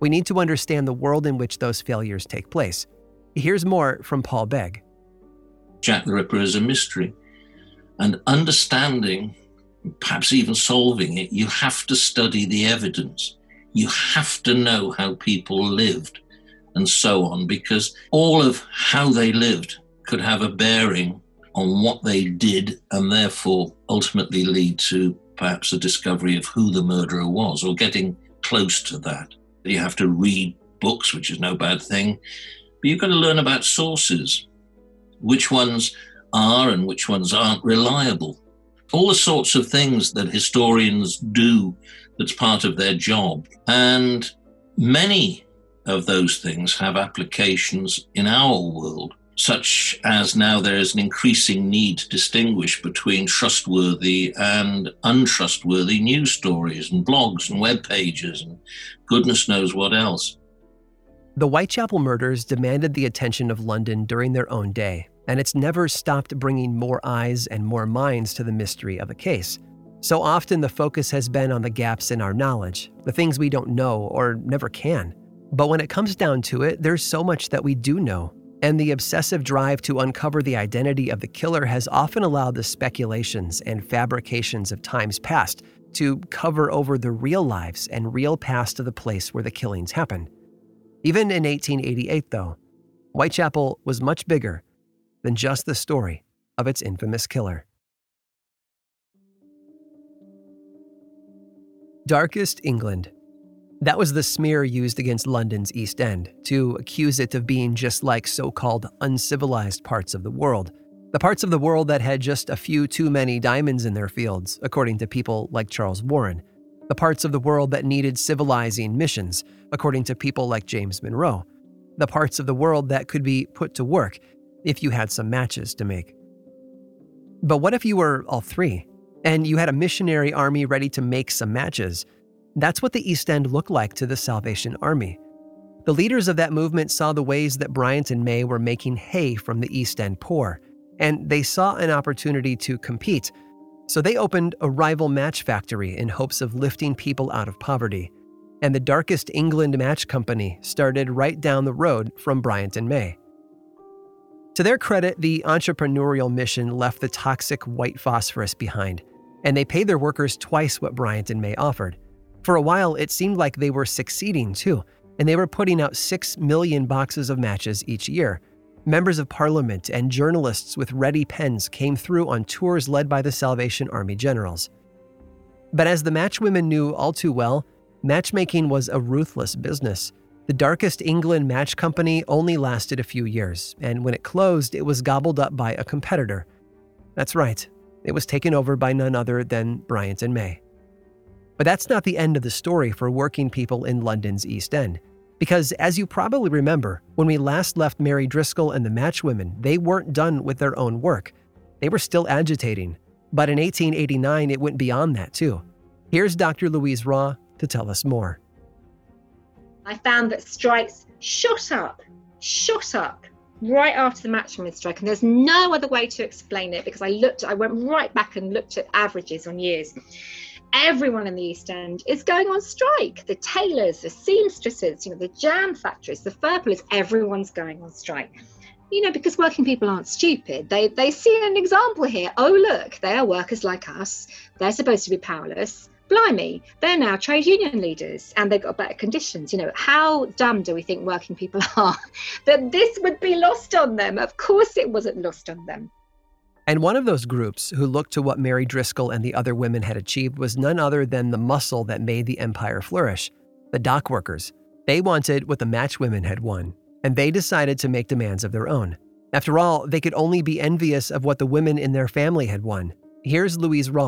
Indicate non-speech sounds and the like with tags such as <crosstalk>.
We need to understand the world in which those failures take place. Here's more from Paul Begg. Jack the Ripper is a mystery. And understanding, perhaps even solving it, you have to study the evidence. You have to know how people lived and so on, because all of how they lived could have a bearing on what they did and therefore ultimately lead to perhaps a discovery of who the murderer was or getting close to that. You have to read books, which is no bad thing, but you've got to learn about sources, which ones are and which ones aren't reliable. All the sorts of things that historians do that's part of their job. And many of those things have applications in our world such as now there is an increasing need to distinguish between trustworthy and untrustworthy news stories and blogs and web pages and goodness knows what else. The Whitechapel murders demanded the attention of London during their own day, and it's never stopped bringing more eyes and more minds to the mystery of a case. So often the focus has been on the gaps in our knowledge, the things we don't know or never can. But when it comes down to it, there's so much that we do know and the obsessive drive to uncover the identity of the killer has often allowed the speculations and fabrications of times past to cover over the real lives and real past of the place where the killings happened. Even in 1888, though, Whitechapel was much bigger than just the story of its infamous killer. Darkest England that was the smear used against London's East End to accuse it of being just like so called uncivilized parts of the world. The parts of the world that had just a few too many diamonds in their fields, according to people like Charles Warren. The parts of the world that needed civilizing missions, according to people like James Monro. The parts of the world that could be put to work if you had some matches to make. But what if you were all three, and you had a missionary army ready to make some matches? That's what the East End looked like to the Salvation Army. The leaders of that movement saw the ways that Bryant and May were making hay from the East End poor, and they saw an opportunity to compete. So they opened a rival match factory in hopes of lifting people out of poverty. And the Darkest England Match Company started right down the road from Bryant and May. To their credit, the entrepreneurial mission left the toxic white phosphorus behind, and they paid their workers twice what Bryant and May offered. For a while, it seemed like they were succeeding too, and they were putting out 6 million boxes of matches each year. Members of parliament and journalists with ready pens came through on tours led by the Salvation Army generals. But as the matchwomen knew all too well, matchmaking was a ruthless business. The Darkest England Match Company only lasted a few years, and when it closed, it was gobbled up by a competitor. That's right, it was taken over by none other than Bryant and May. But that's not the end of the story for working people in London's East End. Because, as you probably remember, when we last left Mary Driscoll and the Matchwomen, they weren't done with their own work. They were still agitating. But in 1889, it went beyond that, too. Here's Dr. Louise Raw to tell us more. I found that strikes shot up, shot up right after the Matchwomen strike. And there's no other way to explain it because I looked, I went right back and looked at averages on years everyone in the East End is going on strike. The tailors, the seamstresses, you know, the jam factories, the fur pullers, everyone's going on strike. You know, because working people aren't stupid. They they see an example here. Oh look, they are workers like us. They're supposed to be powerless. Blimey, they're now trade union leaders and they've got better conditions. You know, how dumb do we think working people <laughs> are that this would be lost on them? Of course it wasn't lost on them. And one of those groups who looked to what Mary Driscoll and the other women had achieved was none other than the muscle that made the empire flourish the dock workers. They wanted what the match women had won, and they decided to make demands of their own. After all, they could only be envious of what the women in their family had won. Here's Louise Raw